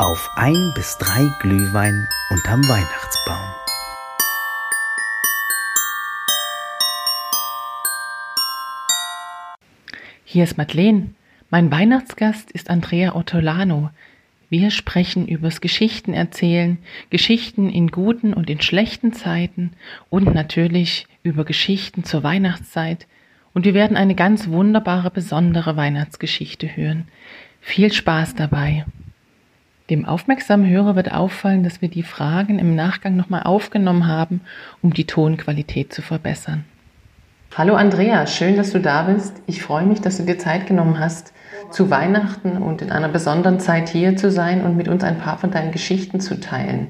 auf ein bis drei Glühwein unterm Weihnachtsbaum. Hier ist Madeleine. Mein Weihnachtsgast ist Andrea Ortolano. Wir sprechen übers Geschichtenerzählen, Geschichten in guten und in schlechten Zeiten und natürlich über Geschichten zur Weihnachtszeit. Und wir werden eine ganz wunderbare, besondere Weihnachtsgeschichte hören. Viel Spaß dabei. Dem aufmerksamen Hörer wird auffallen, dass wir die Fragen im Nachgang nochmal aufgenommen haben, um die Tonqualität zu verbessern. Hallo Andrea, schön, dass du da bist. Ich freue mich, dass du dir Zeit genommen hast, zu Weihnachten und in einer besonderen Zeit hier zu sein und mit uns ein paar von deinen Geschichten zu teilen.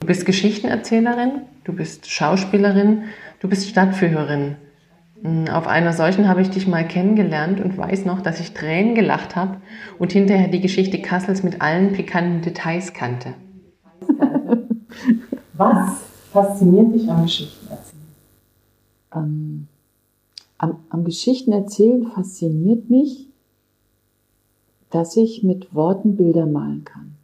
Du bist Geschichtenerzählerin, du bist Schauspielerin, du bist Stadtführerin. Hm, auf einer solchen habe ich dich mal kennengelernt und weiß noch, dass ich Tränen gelacht habe und hinterher die Geschichte Kassels mit allen pikanten Details kannte. Was fasziniert dich am Geschichtenerzählen? Ähm, am, am Geschichtenerzählen fasziniert mich, dass ich mit Worten Bilder malen kann.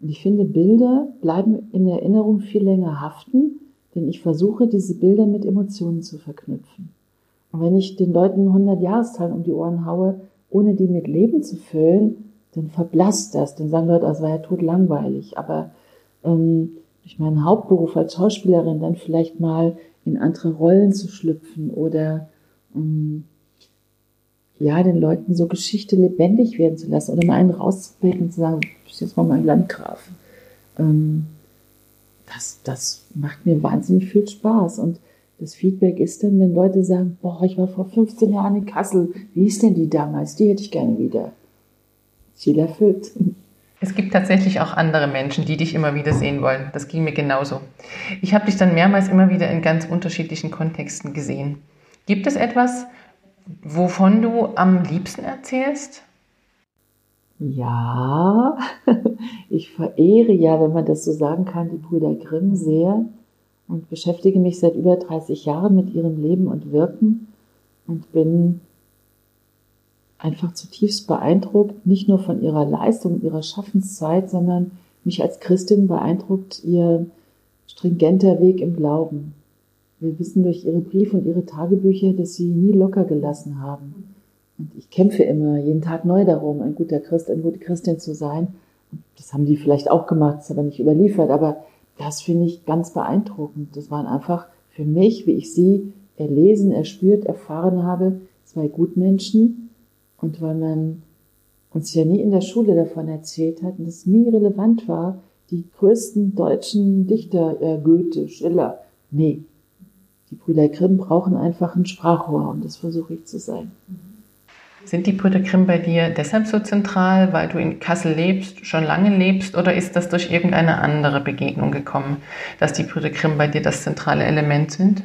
Und ich finde, Bilder bleiben in Erinnerung viel länger haften, denn ich versuche, diese Bilder mit Emotionen zu verknüpfen. Und wenn ich den Leuten 100 Jahreszahlen um die Ohren haue, ohne die mit Leben zu füllen, dann verblasst das. Dann sagen Leute, das war ja tot langweilig. Aber ähm, durch meinen Hauptberuf als Schauspielerin dann vielleicht mal in andere Rollen zu schlüpfen oder ähm, ja, den Leuten so Geschichte lebendig werden zu lassen oder mal einen rauszupicken und zu sagen, du bist jetzt mal mein Landgraf. Ähm, das, das macht mir wahnsinnig viel Spaß. Und das Feedback ist dann, wenn Leute sagen, boah, ich war vor 15 Jahren in Kassel, wie ist denn die damals? Die hätte ich gerne wieder. Ziel erfüllt. Es gibt tatsächlich auch andere Menschen, die dich immer wieder sehen wollen. Das ging mir genauso. Ich habe dich dann mehrmals immer wieder in ganz unterschiedlichen Kontexten gesehen. Gibt es etwas, wovon du am liebsten erzählst? Ja, ich verehre ja, wenn man das so sagen kann, die Brüder Grimm sehr und beschäftige mich seit über 30 Jahren mit ihrem Leben und Wirken und bin einfach zutiefst beeindruckt, nicht nur von ihrer Leistung, ihrer Schaffenszeit, sondern mich als Christin beeindruckt ihr stringenter Weg im Glauben. Wir wissen durch ihre Briefe und ihre Tagebücher, dass sie nie locker gelassen haben. Und ich kämpfe immer, jeden Tag neu darum, ein guter Christ, eine gute Christin zu sein. Das haben die vielleicht auch gemacht, ist aber nicht überliefert, aber das finde ich ganz beeindruckend. Das waren einfach für mich, wie ich sie erlesen, erspürt, erfahren habe, zwei Gutmenschen. Und weil man uns ja nie in der Schule davon erzählt hat und es nie relevant war, die größten deutschen Dichter, äh, Goethe, Schiller, nee. Die Brüder Grimm brauchen einfach ein Sprachrohr und das versuche ich zu sein. Sind die Brüder Grimm bei dir deshalb so zentral, weil du in Kassel lebst, schon lange lebst, oder ist das durch irgendeine andere Begegnung gekommen, dass die Brüder Grimm bei dir das zentrale Element sind?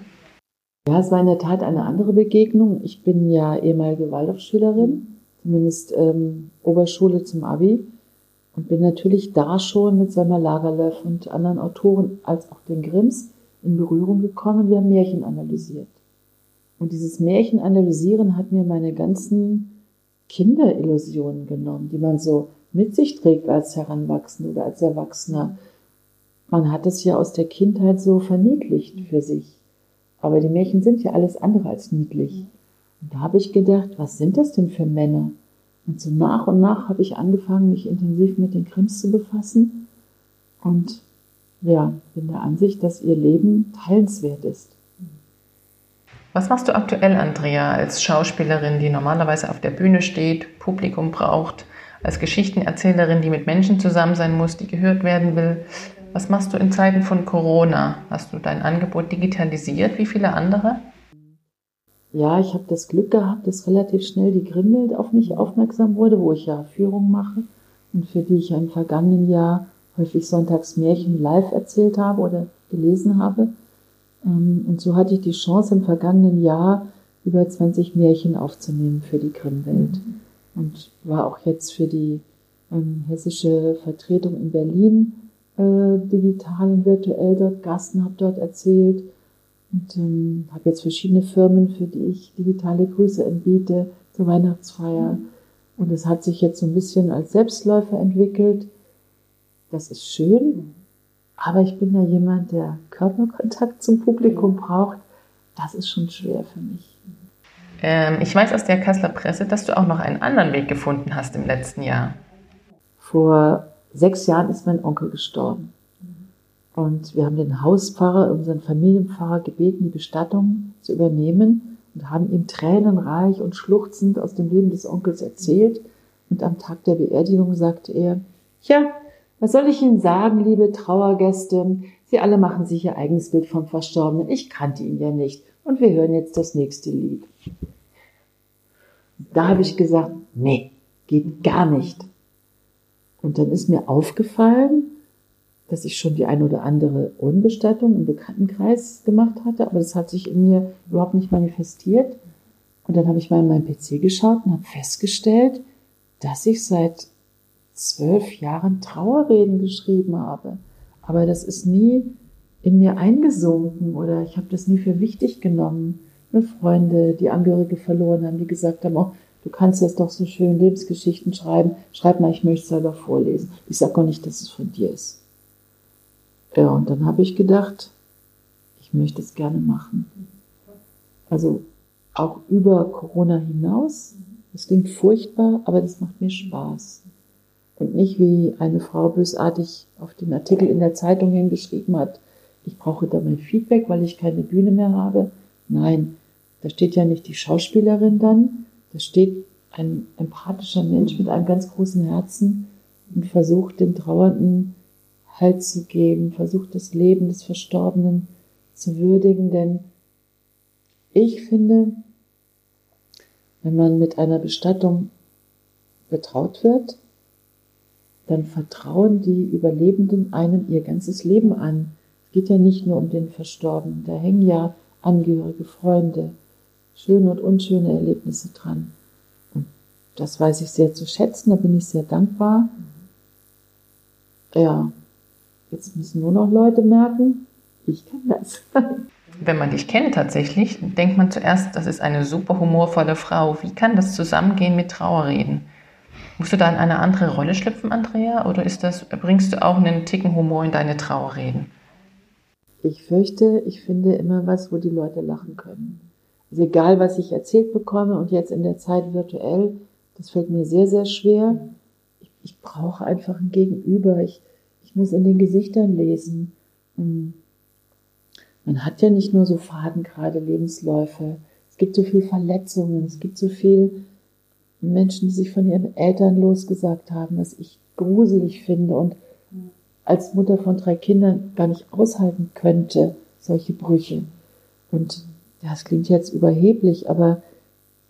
Ja, es war in der Tat eine andere Begegnung. Ich bin ja ehemalige Waldorfschülerin, zumindest ähm, Oberschule zum Abi, und bin natürlich da schon mit Selma Lagerlöf und anderen Autoren als auch den Grimms in Berührung gekommen. Wir haben Märchen analysiert. Und dieses Märchen analysieren hat mir meine ganzen Kinderillusionen genommen, die man so mit sich trägt als Heranwachsender oder als Erwachsener. Man hat es ja aus der Kindheit so verniedlicht für sich. Aber die Märchen sind ja alles andere als niedlich. Und da habe ich gedacht, was sind das denn für Männer? Und so nach und nach habe ich angefangen, mich intensiv mit den Krims zu befassen. Und ja, bin der Ansicht, dass ihr Leben teilenswert ist. Was machst du aktuell, Andrea, als Schauspielerin, die normalerweise auf der Bühne steht, Publikum braucht, als Geschichtenerzählerin, die mit Menschen zusammen sein muss, die gehört werden will? Was machst du in Zeiten von Corona? Hast du dein Angebot digitalisiert wie viele andere? Ja, ich habe das Glück gehabt, dass relativ schnell die Grimwelt auf mich aufmerksam wurde, wo ich ja Führung mache und für die ich im vergangenen Jahr häufig sonntags Märchen live erzählt habe oder gelesen habe. Ähm, und so hatte ich die Chance im vergangenen Jahr über 20 Märchen aufzunehmen für die Grimmwelt. Mhm. Und war auch jetzt für die ähm, hessische Vertretung in Berlin äh, digital und virtuell dort Gasten, habe dort erzählt und ähm, habe jetzt verschiedene Firmen, für die ich digitale Grüße anbiete zur Weihnachtsfeier. Und es hat sich jetzt so ein bisschen als Selbstläufer entwickelt. Das ist schön, aber ich bin ja jemand, der Körperkontakt zum Publikum braucht. Das ist schon schwer für mich. Ähm, ich weiß aus der Kasseler Presse, dass du auch noch einen anderen Weg gefunden hast im letzten Jahr. Vor sechs Jahren ist mein Onkel gestorben. Und wir haben den Hauspfarrer, unseren Familienpfarrer gebeten, die Bestattung zu übernehmen und haben ihm tränenreich und schluchzend aus dem Leben des Onkels erzählt. Und am Tag der Beerdigung sagte er, ja, was soll ich Ihnen sagen, liebe Trauergäste? Sie alle machen sich Ihr eigenes Bild vom Verstorbenen. Ich kannte ihn ja nicht. Und wir hören jetzt das nächste Lied. Da habe ich gesagt, nee, geht gar nicht. Und dann ist mir aufgefallen, dass ich schon die ein oder andere Unbestattung im Bekanntenkreis gemacht hatte, aber das hat sich in mir überhaupt nicht manifestiert. Und dann habe ich mal in meinen PC geschaut und habe festgestellt, dass ich seit zwölf Jahren Trauerreden geschrieben habe. Aber das ist nie in mir eingesunken oder ich habe das nie für wichtig genommen. Meine Freunde, die Angehörige verloren haben, die gesagt haben, oh, du kannst jetzt doch so schön Lebensgeschichten schreiben, schreib mal, ich möchte es selber vorlesen. Ich sage auch nicht, dass es von dir ist. Ja, und dann habe ich gedacht, ich möchte es gerne machen. Also auch über Corona hinaus. Das klingt furchtbar, aber das macht mir Spaß. Und nicht wie eine Frau bösartig auf den Artikel in der Zeitung hingeschrieben hat, ich brauche da mein Feedback, weil ich keine Bühne mehr habe. Nein, da steht ja nicht die Schauspielerin dann, da steht ein empathischer Mensch mit einem ganz großen Herzen und versucht den Trauernden Halt zu geben, versucht das Leben des Verstorbenen zu würdigen, denn ich finde, wenn man mit einer Bestattung betraut wird, dann vertrauen die Überlebenden einem ihr ganzes Leben an. Es geht ja nicht nur um den Verstorbenen, da hängen ja Angehörige, Freunde, schöne und unschöne Erlebnisse dran. Und das weiß ich sehr zu schätzen, da bin ich sehr dankbar. Ja, jetzt müssen nur noch Leute merken, ich kann das. Wenn man dich kennt tatsächlich, denkt man zuerst, das ist eine super humorvolle Frau. Wie kann das zusammengehen mit Trauerreden? Musst du da in eine andere Rolle schlüpfen, Andrea? Oder ist das, bringst du auch einen Ticken Humor in deine Trauerreden? Ich fürchte, ich finde immer was, wo die Leute lachen können. Also egal, was ich erzählt bekomme und jetzt in der Zeit virtuell, das fällt mir sehr, sehr schwer. Ich, ich brauche einfach ein Gegenüber. Ich, ich muss in den Gesichtern lesen. Hm. Man hat ja nicht nur so fadengerade Lebensläufe. Es gibt so viel Verletzungen, es gibt so viel Menschen, die sich von ihren Eltern losgesagt haben, was ich gruselig finde und als Mutter von drei Kindern gar nicht aushalten könnte, solche Brüche. Und das klingt jetzt überheblich, aber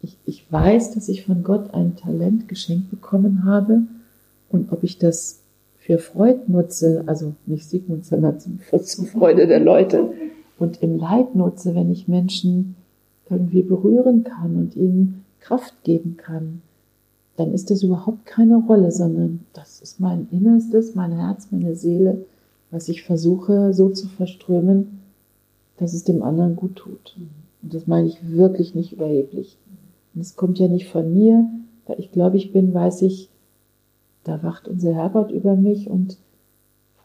ich, ich weiß, dass ich von Gott ein Talent geschenkt bekommen habe und ob ich das für Freud nutze, also nicht Sigmund, sondern zum, zur Freude der Leute und im Leid nutze, wenn ich Menschen irgendwie berühren kann und ihnen Kraft geben kann, dann ist das überhaupt keine Rolle, sondern das ist mein Innerstes, mein Herz, meine Seele, was ich versuche so zu verströmen, dass es dem anderen gut tut. Und das meine ich wirklich nicht überheblich. Und es kommt ja nicht von mir, weil ich glaube, ich bin, weiß ich, da wacht unser Herrgott über mich und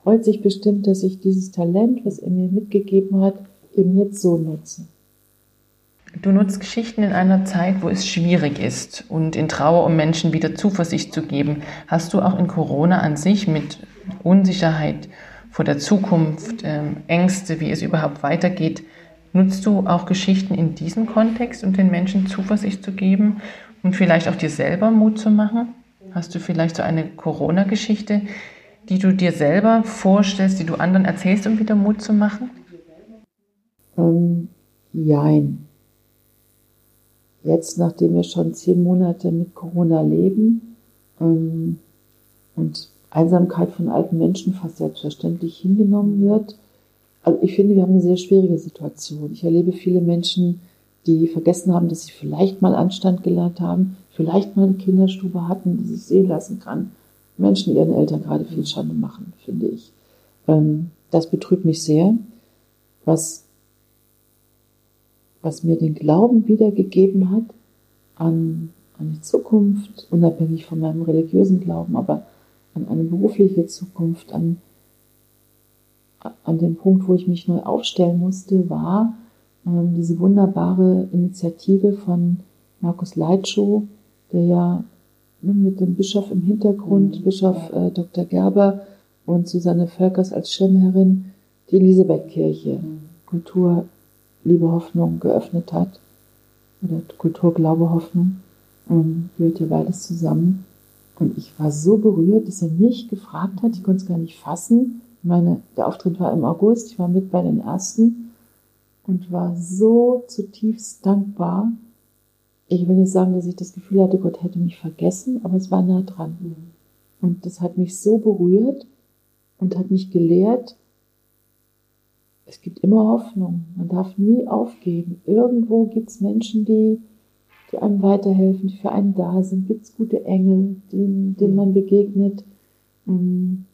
freut sich bestimmt, dass ich dieses Talent, was er mir mitgegeben hat, eben jetzt so nutze. Du nutzt Geschichten in einer Zeit, wo es schwierig ist und in Trauer, um Menschen wieder Zuversicht zu geben. Hast du auch in Corona an sich mit Unsicherheit vor der Zukunft, ähm, Ängste, wie es überhaupt weitergeht, nutzt du auch Geschichten in diesem Kontext, um den Menschen Zuversicht zu geben und vielleicht auch dir selber Mut zu machen? Hast du vielleicht so eine Corona-Geschichte, die du dir selber vorstellst, die du anderen erzählst, um wieder Mut zu machen? Ähm, jein jetzt, nachdem wir schon zehn Monate mit Corona leben ähm, und Einsamkeit von alten Menschen fast selbstverständlich hingenommen wird, also ich finde, wir haben eine sehr schwierige Situation. Ich erlebe viele Menschen, die vergessen haben, dass sie vielleicht mal Anstand gelernt haben, vielleicht mal eine Kinderstube hatten, die sich sehen lassen kann. Menschen, die ihren Eltern gerade viel Schande machen, finde ich. Ähm, das betrübt mich sehr. Was was mir den Glauben wiedergegeben hat an die Zukunft, unabhängig von meinem religiösen Glauben, aber an eine berufliche Zukunft, an, an dem Punkt, wo ich mich neu aufstellen musste, war ähm, diese wunderbare Initiative von Markus Leitschow, der ja ne, mit dem Bischof im Hintergrund, mhm. Bischof äh, Dr. Gerber und Susanne Völkers als Schirmherrin die Elisabethkirche, mhm. Kultur, Liebe, Hoffnung geöffnet hat. Oder Kultur, Glaube, Hoffnung. Ähm, gehört ja beides zusammen. Und ich war so berührt, dass er mich gefragt hat, ich konnte es gar nicht fassen. Meine, der Auftritt war im August, ich war mit bei den ersten und war so zutiefst dankbar. Ich will nicht sagen, dass ich das Gefühl hatte, Gott hätte mich vergessen, aber es war nah dran. Und das hat mich so berührt und hat mich gelehrt, es gibt immer Hoffnung. Man darf nie aufgeben. Irgendwo gibt es Menschen, die die einem weiterhelfen, die für einen da sind. Gibt es gute Engel, denen, denen man begegnet. Ähm,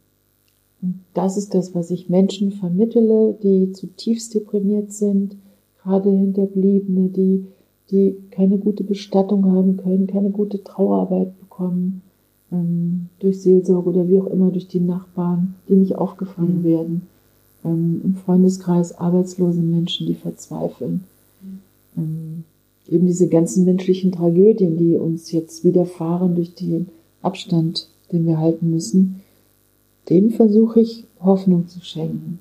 und das ist das, was ich Menschen vermittele, die zutiefst deprimiert sind, gerade Hinterbliebene, die, die keine gute Bestattung haben können, keine gute Trauerarbeit bekommen, ähm, durch Seelsorge oder wie auch immer, durch die Nachbarn, die nicht aufgefangen mhm. werden, ähm, im Freundeskreis arbeitslose Menschen, die verzweifeln. Mhm eben diese ganzen menschlichen Tragödien, die uns jetzt widerfahren durch den Abstand, den wir halten müssen, dem versuche ich Hoffnung zu schenken.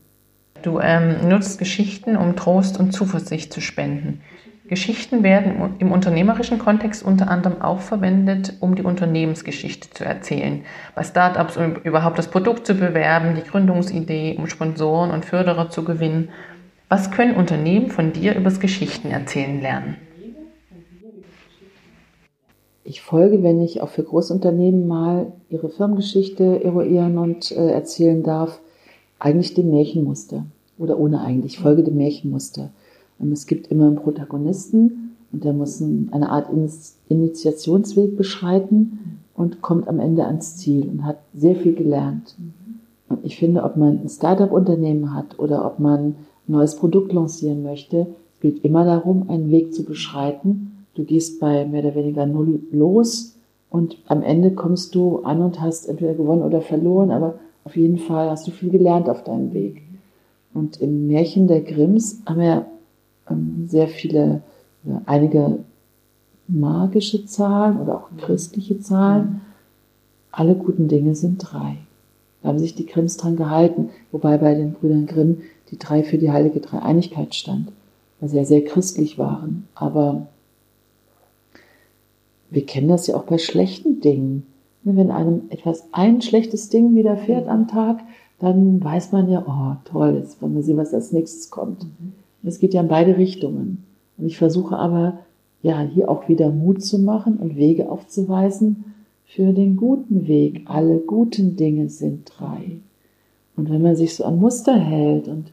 Du ähm, nutzt Geschichten, um Trost und Zuversicht zu spenden. Geschichten werden im unternehmerischen Kontext unter anderem auch verwendet, um die Unternehmensgeschichte zu erzählen. Bei Startups, um überhaupt das Produkt zu bewerben, die Gründungsidee, um Sponsoren und Förderer zu gewinnen. Was können Unternehmen von dir übers Geschichten erzählen lernen? ich folge, wenn ich auch für Großunternehmen mal ihre Firmengeschichte eruieren und äh, erzählen darf, eigentlich dem Märchenmuster. Oder ohne eigentlich, ich folge dem Märchenmuster. Es gibt immer einen Protagonisten und der muss eine Art Initiationsweg beschreiten und kommt am Ende ans Ziel und hat sehr viel gelernt. Und ich finde, ob man ein Startup-Unternehmen hat oder ob man ein neues Produkt lancieren möchte, geht immer darum, einen Weg zu beschreiten, Du gehst bei mehr oder weniger null los und am Ende kommst du an und hast entweder gewonnen oder verloren, aber auf jeden Fall hast du viel gelernt auf deinem Weg. Und im Märchen der Grimms haben wir sehr viele, ja, einige magische Zahlen oder auch christliche Zahlen. Alle guten Dinge sind drei. Da haben sich die Grimms dran gehalten, wobei bei den Brüdern Grimm die drei für die heilige Dreieinigkeit stand, weil sie ja sehr christlich waren. Aber wir kennen das ja auch bei schlechten Dingen. Ne, wenn einem etwas ein schlechtes Ding widerfährt am Tag, dann weiß man ja, oh toll, jetzt wollen wir sehen, was als nächstes kommt. Es geht ja in beide Richtungen. Und ich versuche aber, ja, hier auch wieder Mut zu machen und Wege aufzuweisen für den guten Weg. Alle guten Dinge sind drei. Und wenn man sich so an Muster hält und,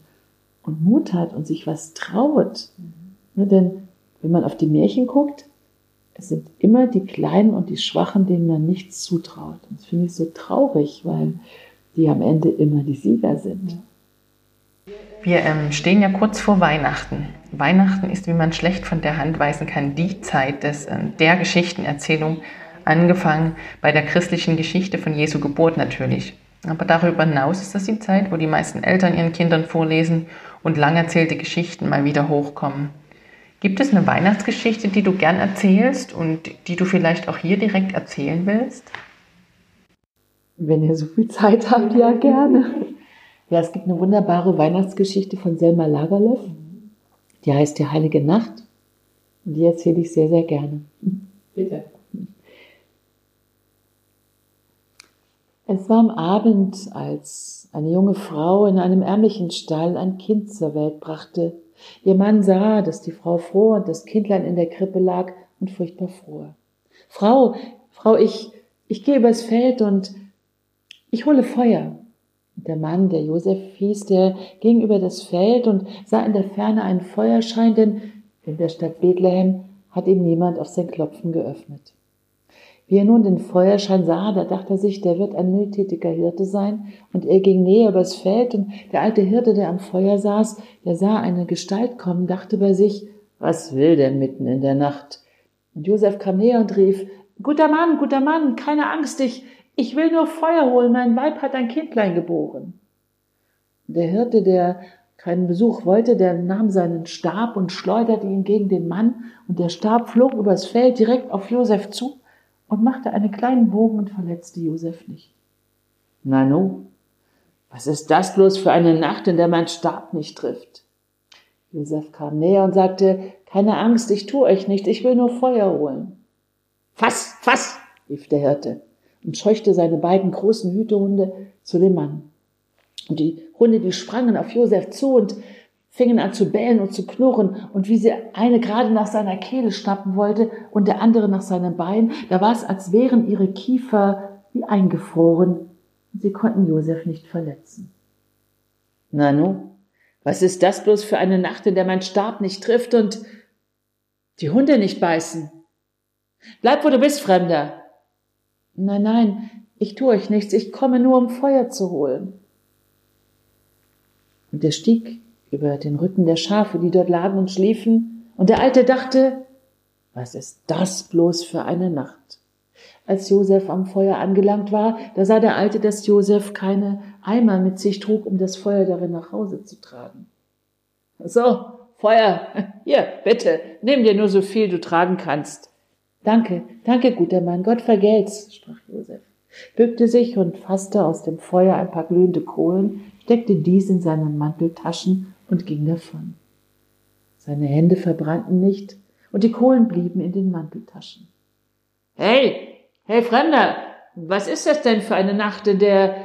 und Mut hat und sich was traut, ne, denn wenn man auf die Märchen guckt, es sind immer die Kleinen und die Schwachen, denen man nichts zutraut. Und das finde ich so traurig, weil die am Ende immer die Sieger sind. Wir ähm, stehen ja kurz vor Weihnachten. Weihnachten ist, wie man schlecht von der Hand weisen kann, die Zeit des, äh, der Geschichtenerzählung, angefangen bei der christlichen Geschichte von Jesu Geburt natürlich. Aber darüber hinaus ist das die Zeit, wo die meisten Eltern ihren Kindern vorlesen und lang erzählte Geschichten mal wieder hochkommen. Gibt es eine Weihnachtsgeschichte, die du gern erzählst und die du vielleicht auch hier direkt erzählen willst? Wenn ihr so viel Zeit habt, ja gerne. Ja, es gibt eine wunderbare Weihnachtsgeschichte von Selma Lagerlöf. Die heißt Die Heilige Nacht. Und die erzähle ich sehr, sehr gerne. Bitte. Es war am Abend, als eine junge Frau in einem ärmlichen Stall ein Kind zur Welt brachte, Ihr Mann sah, dass die Frau froh und das Kindlein in der Krippe lag und furchtbar froh. Frau, Frau, ich, ich gehe übers Feld und ich hole Feuer. Der Mann, der Josef hieß, der ging über das Feld und sah in der Ferne einen Feuerschein, denn in der Stadt Bethlehem hat ihm niemand auf sein Klopfen geöffnet. Wie er nun den Feuerschein sah, da dachte er sich, der wird ein mildtätiger Hirte sein, und er ging näher übers Feld, und der alte Hirte, der am Feuer saß, der sah eine Gestalt kommen, dachte bei sich, was will der mitten in der Nacht? Und Josef kam näher und rief, Guter Mann, guter Mann, keine Angst, ich, ich will nur Feuer holen, mein Weib hat ein Kindlein geboren. Der Hirte, der keinen Besuch wollte, der nahm seinen Stab und schleuderte ihn gegen den Mann, und der Stab flog übers Feld direkt auf Josef zu und machte einen kleinen Bogen und verletzte Josef nicht. Nanu, was ist das bloß für eine Nacht, in der mein Stab nicht trifft? Josef kam näher und sagte, keine Angst, ich tu euch nicht, ich will nur Feuer holen. Fass, fass, rief der Hirte und scheuchte seine beiden großen Hütehunde zu dem Mann. Und die Hunde, die sprangen auf Josef zu und fingen an zu bellen und zu knurren. Und wie sie eine gerade nach seiner Kehle schnappen wollte und der andere nach seinem Bein, da war es, als wären ihre Kiefer wie eingefroren. Und sie konnten Josef nicht verletzen. Nanu, was ist das bloß für eine Nacht, in der mein Stab nicht trifft und die Hunde nicht beißen? Bleib, wo du bist, Fremder. Nein, nein, ich tue euch nichts, ich komme nur, um Feuer zu holen. Und er stieg über den Rücken der Schafe, die dort lagen und schliefen, und der Alte dachte, was ist das bloß für eine Nacht? Als Josef am Feuer angelangt war, da sah der Alte, dass Josef keine Eimer mit sich trug, um das Feuer darin nach Hause zu tragen. So, Feuer, hier, bitte, nimm dir nur so viel du tragen kannst. Danke, danke, guter Mann, Gott vergelt's, sprach Josef, bückte sich und fasste aus dem Feuer ein paar glühende Kohlen, steckte dies in seine Manteltaschen und ging davon. Seine Hände verbrannten nicht und die Kohlen blieben in den Manteltaschen. Hey, hey Fremder, was ist das denn für eine Nacht, in der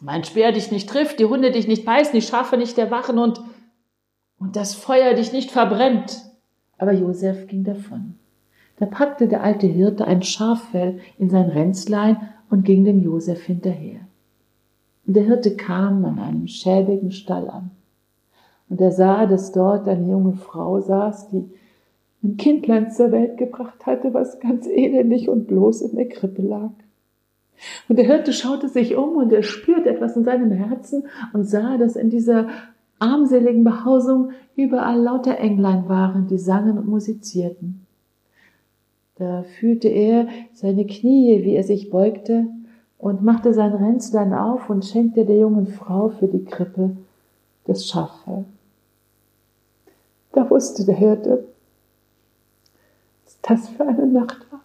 mein Speer dich nicht trifft, die Hunde dich nicht beißen, die Schafe nicht erwachen und, und das Feuer dich nicht verbrennt? Aber Josef ging davon. Da packte der alte Hirte ein Schaffell in sein Ränzlein und ging dem Josef hinterher. Und der Hirte kam an einem schäbigen Stall an. Und er sah, dass dort eine junge Frau saß, die ein Kindlein zur Welt gebracht hatte, was ganz elendig und bloß in der Krippe lag. Und der Hirte schaute sich um und er spürte etwas in seinem Herzen und sah, dass in dieser armseligen Behausung überall lauter Englein waren, die sangen und musizierten. Da fühlte er seine Knie, wie er sich beugte, und machte sein Ränzlein auf und schenkte der jungen Frau für die Krippe das Schaffell. Da wusste der Hirte, was das für eine Nacht war.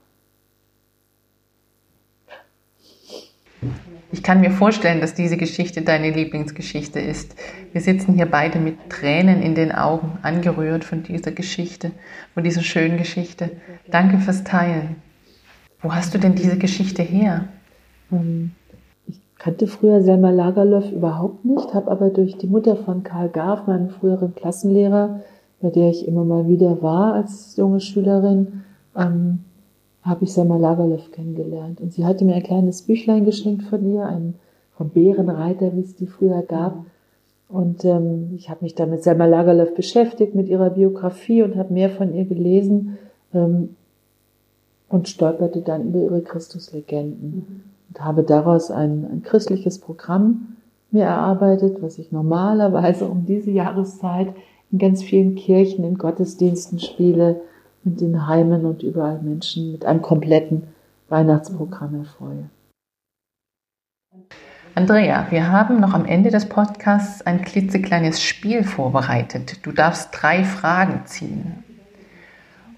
Ich kann mir vorstellen, dass diese Geschichte deine Lieblingsgeschichte ist. Wir sitzen hier beide mit Tränen in den Augen, angerührt von dieser Geschichte, von dieser schönen Geschichte. Danke fürs Teilen. Wo hast du denn diese Geschichte her? Ähm, ich kannte früher Selma Lagerlöf überhaupt nicht, habe aber durch die Mutter von Karl Garf, meinem früheren Klassenlehrer, bei der ich immer mal wieder war als junge Schülerin, ähm, habe ich Selma Lagerlöf kennengelernt. Und sie hatte mir ein kleines Büchlein geschenkt von ihr, ein vom Bärenreiter, wie es die früher gab. Und ähm, ich habe mich dann mit Selma Lagerlöf beschäftigt, mit ihrer Biografie und habe mehr von ihr gelesen ähm, und stolperte dann über ihre Christuslegenden. Mhm und habe daraus ein, ein christliches Programm mir erarbeitet, was ich normalerweise um diese Jahreszeit in ganz vielen Kirchen, in Gottesdiensten spiele und in Heimen und überall Menschen mit einem kompletten Weihnachtsprogramm erfreue. Andrea, wir haben noch am Ende des Podcasts ein klitzekleines Spiel vorbereitet. Du darfst drei Fragen ziehen.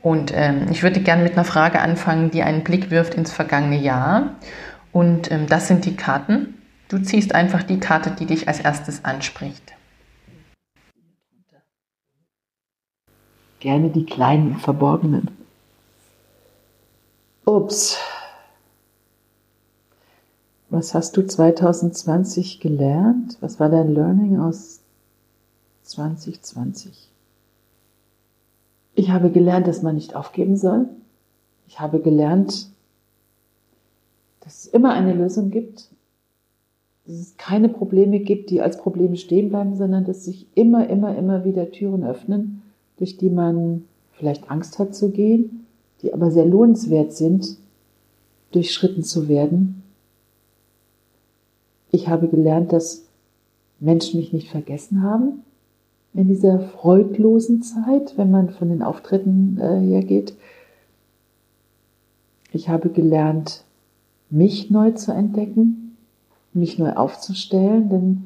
Und ähm, ich würde gerne mit einer Frage anfangen, die einen Blick wirft ins vergangene Jahr. Und ähm, das sind die Karten. Du ziehst einfach die Karte, die dich als erstes anspricht. Gerne die kleinen, verborgenen. Ups. Was hast du 2020 gelernt? Was war dein Learning aus 2020? Ich habe gelernt, dass man nicht aufgeben soll. Ich habe gelernt, dass es immer eine Lösung gibt, dass es keine Probleme gibt, die als Probleme stehen bleiben, sondern dass sich immer, immer, immer wieder Türen öffnen, durch die man vielleicht Angst hat zu gehen, die aber sehr lohnenswert sind, durchschritten zu werden. Ich habe gelernt, dass Menschen mich nicht vergessen haben in dieser freudlosen Zeit, wenn man von den Auftritten äh, hergeht. Ich habe gelernt, mich neu zu entdecken, mich neu aufzustellen, denn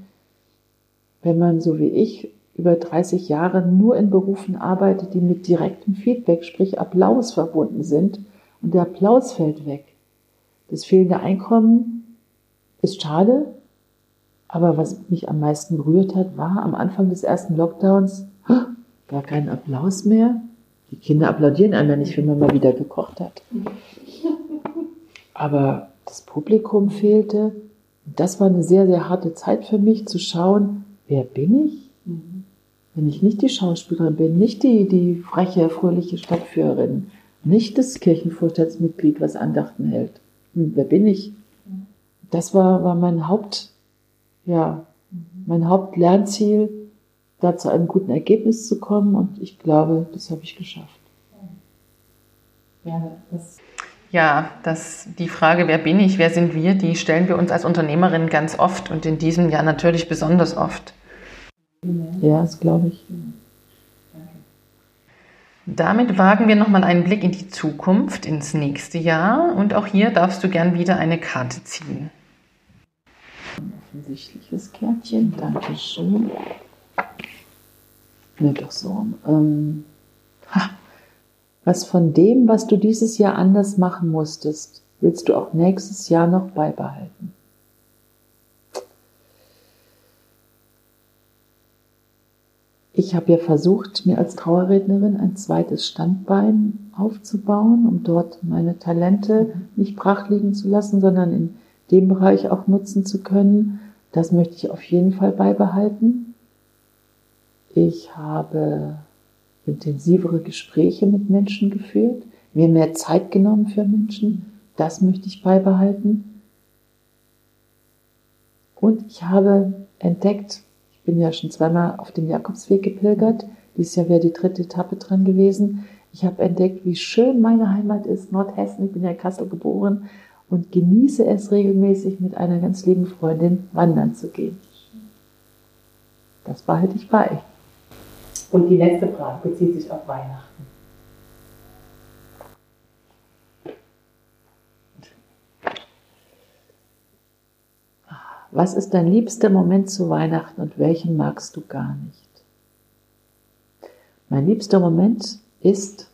wenn man so wie ich über 30 Jahre nur in Berufen arbeitet, die mit direktem Feedback, sprich Applaus verbunden sind, und der Applaus fällt weg. Das fehlende Einkommen ist schade, aber was mich am meisten berührt hat, war am Anfang des ersten Lockdowns gar kein Applaus mehr. Die Kinder applaudieren einmal nicht, wenn man mal wieder gekocht hat. Aber das Publikum fehlte. Das war eine sehr, sehr harte Zeit für mich, zu schauen, wer bin ich? Wenn ich nicht die Schauspielerin bin, nicht die, die freche, fröhliche Stadtführerin, nicht das Kirchenvorstandsmitglied, was Andachten hält. Hm, wer bin ich? Das war, war mein Haupt, ja, mein Hauptlernziel, da zu einem guten Ergebnis zu kommen und ich glaube, das habe ich geschafft. Ja, das, ja, das, die Frage, wer bin ich, wer sind wir, die stellen wir uns als Unternehmerin ganz oft und in diesem Jahr natürlich besonders oft. Ja, das glaube ich. Damit wagen wir nochmal einen Blick in die Zukunft, ins nächste Jahr und auch hier darfst du gern wieder eine Karte ziehen. Offensichtliches Kärtchen, danke schön. Ne, doch so. Ähm, ha, was von dem, was du dieses Jahr anders machen musstest, willst du auch nächstes Jahr noch beibehalten? Ich habe ja versucht, mir als Trauerrednerin ein zweites Standbein aufzubauen, um dort meine Talente nicht brach liegen zu lassen, sondern in dem Bereich auch nutzen zu können. Das möchte ich auf jeden Fall beibehalten. Ich habe intensivere Gespräche mit Menschen geführt, mir mehr Zeit genommen für Menschen. Das möchte ich beibehalten. Und ich habe entdeckt, bin ja schon zweimal auf dem Jakobsweg gepilgert. Dieses Jahr wäre die dritte Etappe dran gewesen. Ich habe entdeckt, wie schön meine Heimat ist, Nordhessen. Ich bin ja in Kassel geboren und genieße es regelmäßig, mit einer ganz lieben Freundin wandern zu gehen. Das behalte ich bei. Und die letzte Frage bezieht sich auf Weihnachten. Was ist dein liebster Moment zu Weihnachten und welchen magst du gar nicht? Mein liebster Moment ist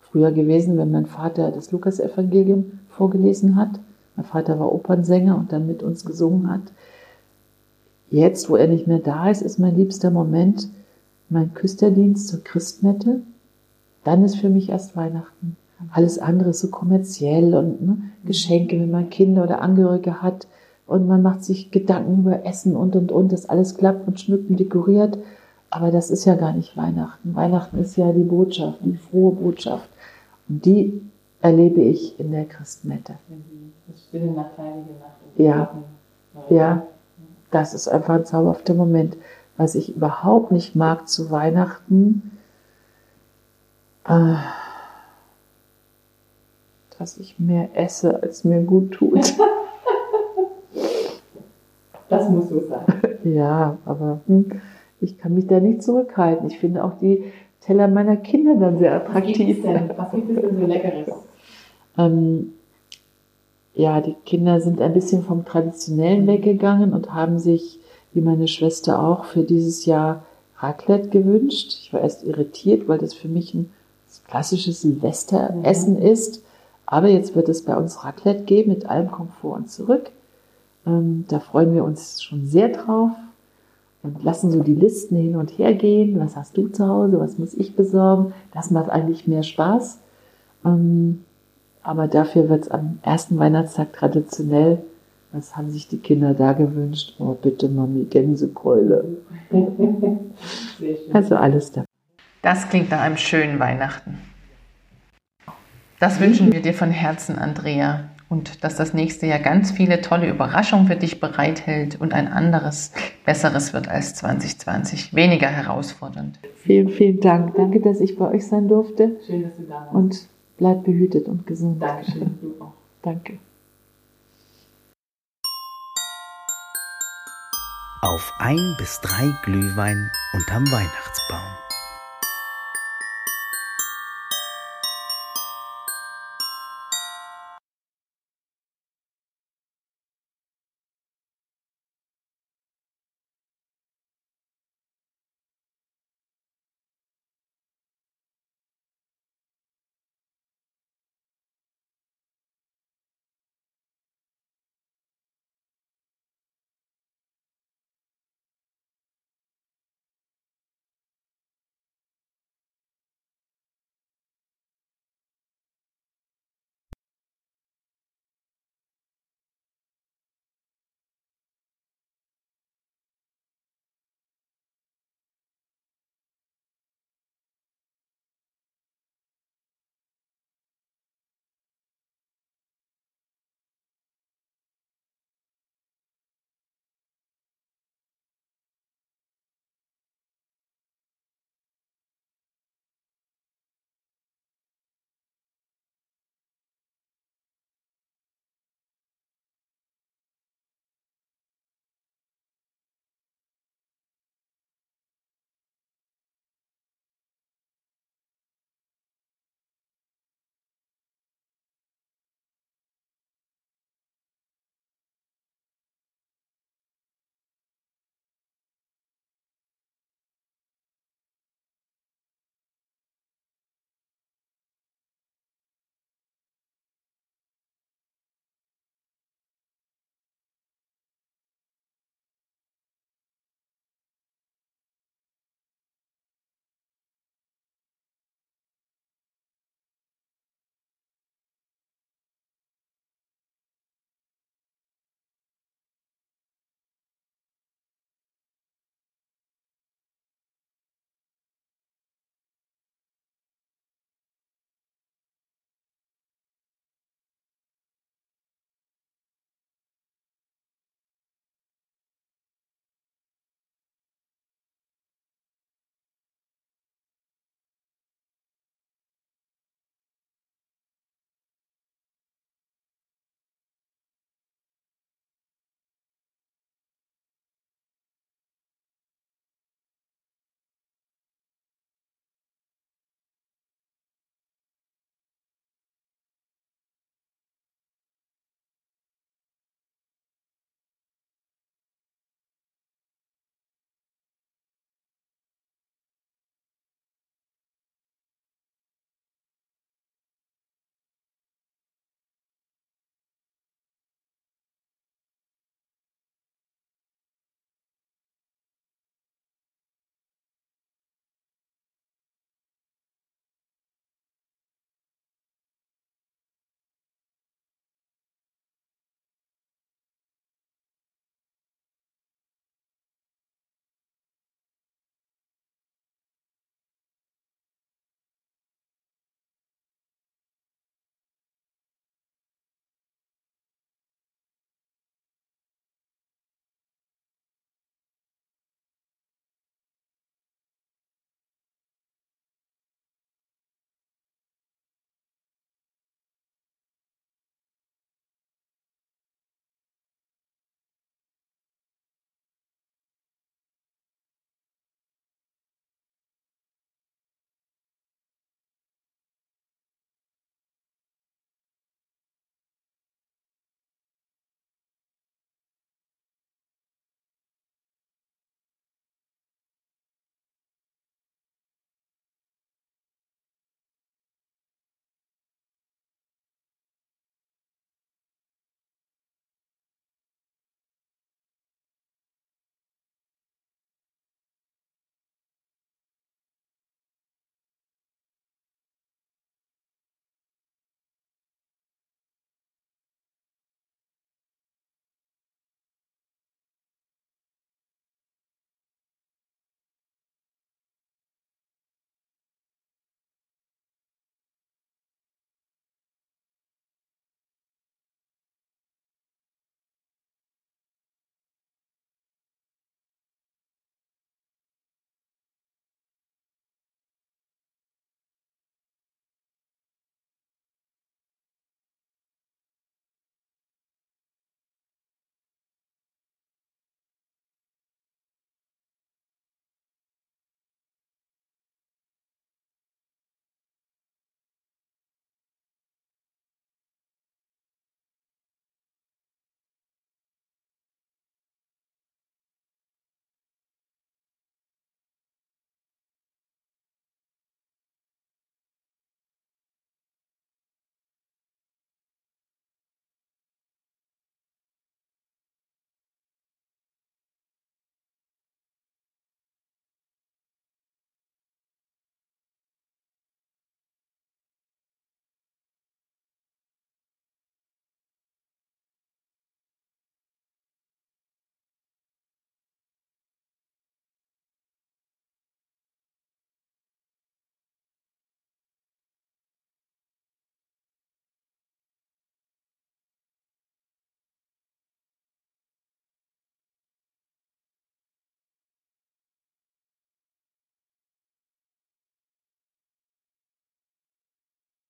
früher gewesen, wenn mein Vater das Lukasevangelium vorgelesen hat. Mein Vater war Opernsänger und dann mit uns gesungen hat. Jetzt, wo er nicht mehr da ist, ist mein liebster Moment mein Küsterdienst zur Christmette. Dann ist für mich erst Weihnachten. Alles andere ist so kommerziell und ne, Geschenke, wenn man Kinder oder Angehörige hat und man macht sich Gedanken über Essen und und und, dass alles klappt und schmückt und dekoriert. Aber das ist ja gar nicht Weihnachten. Weihnachten ist ja die Botschaft, die frohe Botschaft. Und die erlebe ich in der Christmette. Das Stille Nacht, Heilige Nacht. Ja, ja, das ist einfach ein zauberhafter Moment. Was ich überhaupt nicht mag zu Weihnachten, äh, dass ich mehr esse, als mir gut tut. Das muss so sein. Ja, aber hm, ich kann mich da nicht zurückhalten. Ich finde auch die Teller meiner Kinder dann sehr attraktiv. Was gibt es denn, Was gibt es denn so Leckeres? Ähm, ja, die Kinder sind ein bisschen vom Traditionellen weggegangen und haben sich, wie meine Schwester auch, für dieses Jahr Raclette gewünscht. Ich war erst irritiert, weil das für mich ein klassisches Silvesteressen mhm. ist. Aber jetzt wird es bei uns Raclette geben mit allem Komfort und zurück. Ähm, da freuen wir uns schon sehr drauf und lassen so die Listen hin und her gehen. Was hast du zu Hause? Was muss ich besorgen? Das macht eigentlich mehr Spaß. Ähm, aber dafür wird es am ersten Weihnachtstag traditionell, was haben sich die Kinder da gewünscht? Oh, bitte Mami, Gänsekeule. also alles da. Das klingt nach einem schönen Weihnachten. Das wünschen wir dir von Herzen, Andrea und dass das nächste Jahr ganz viele tolle Überraschungen für dich bereithält und ein anderes, besseres wird als 2020, weniger herausfordernd. Vielen, vielen Dank. Danke, dass ich bei euch sein durfte. Schön, dass du da warst. Und bleib behütet und gesund. Dankeschön, du auch. Danke. Auf ein bis drei Glühwein unterm Weihnachtsbaum.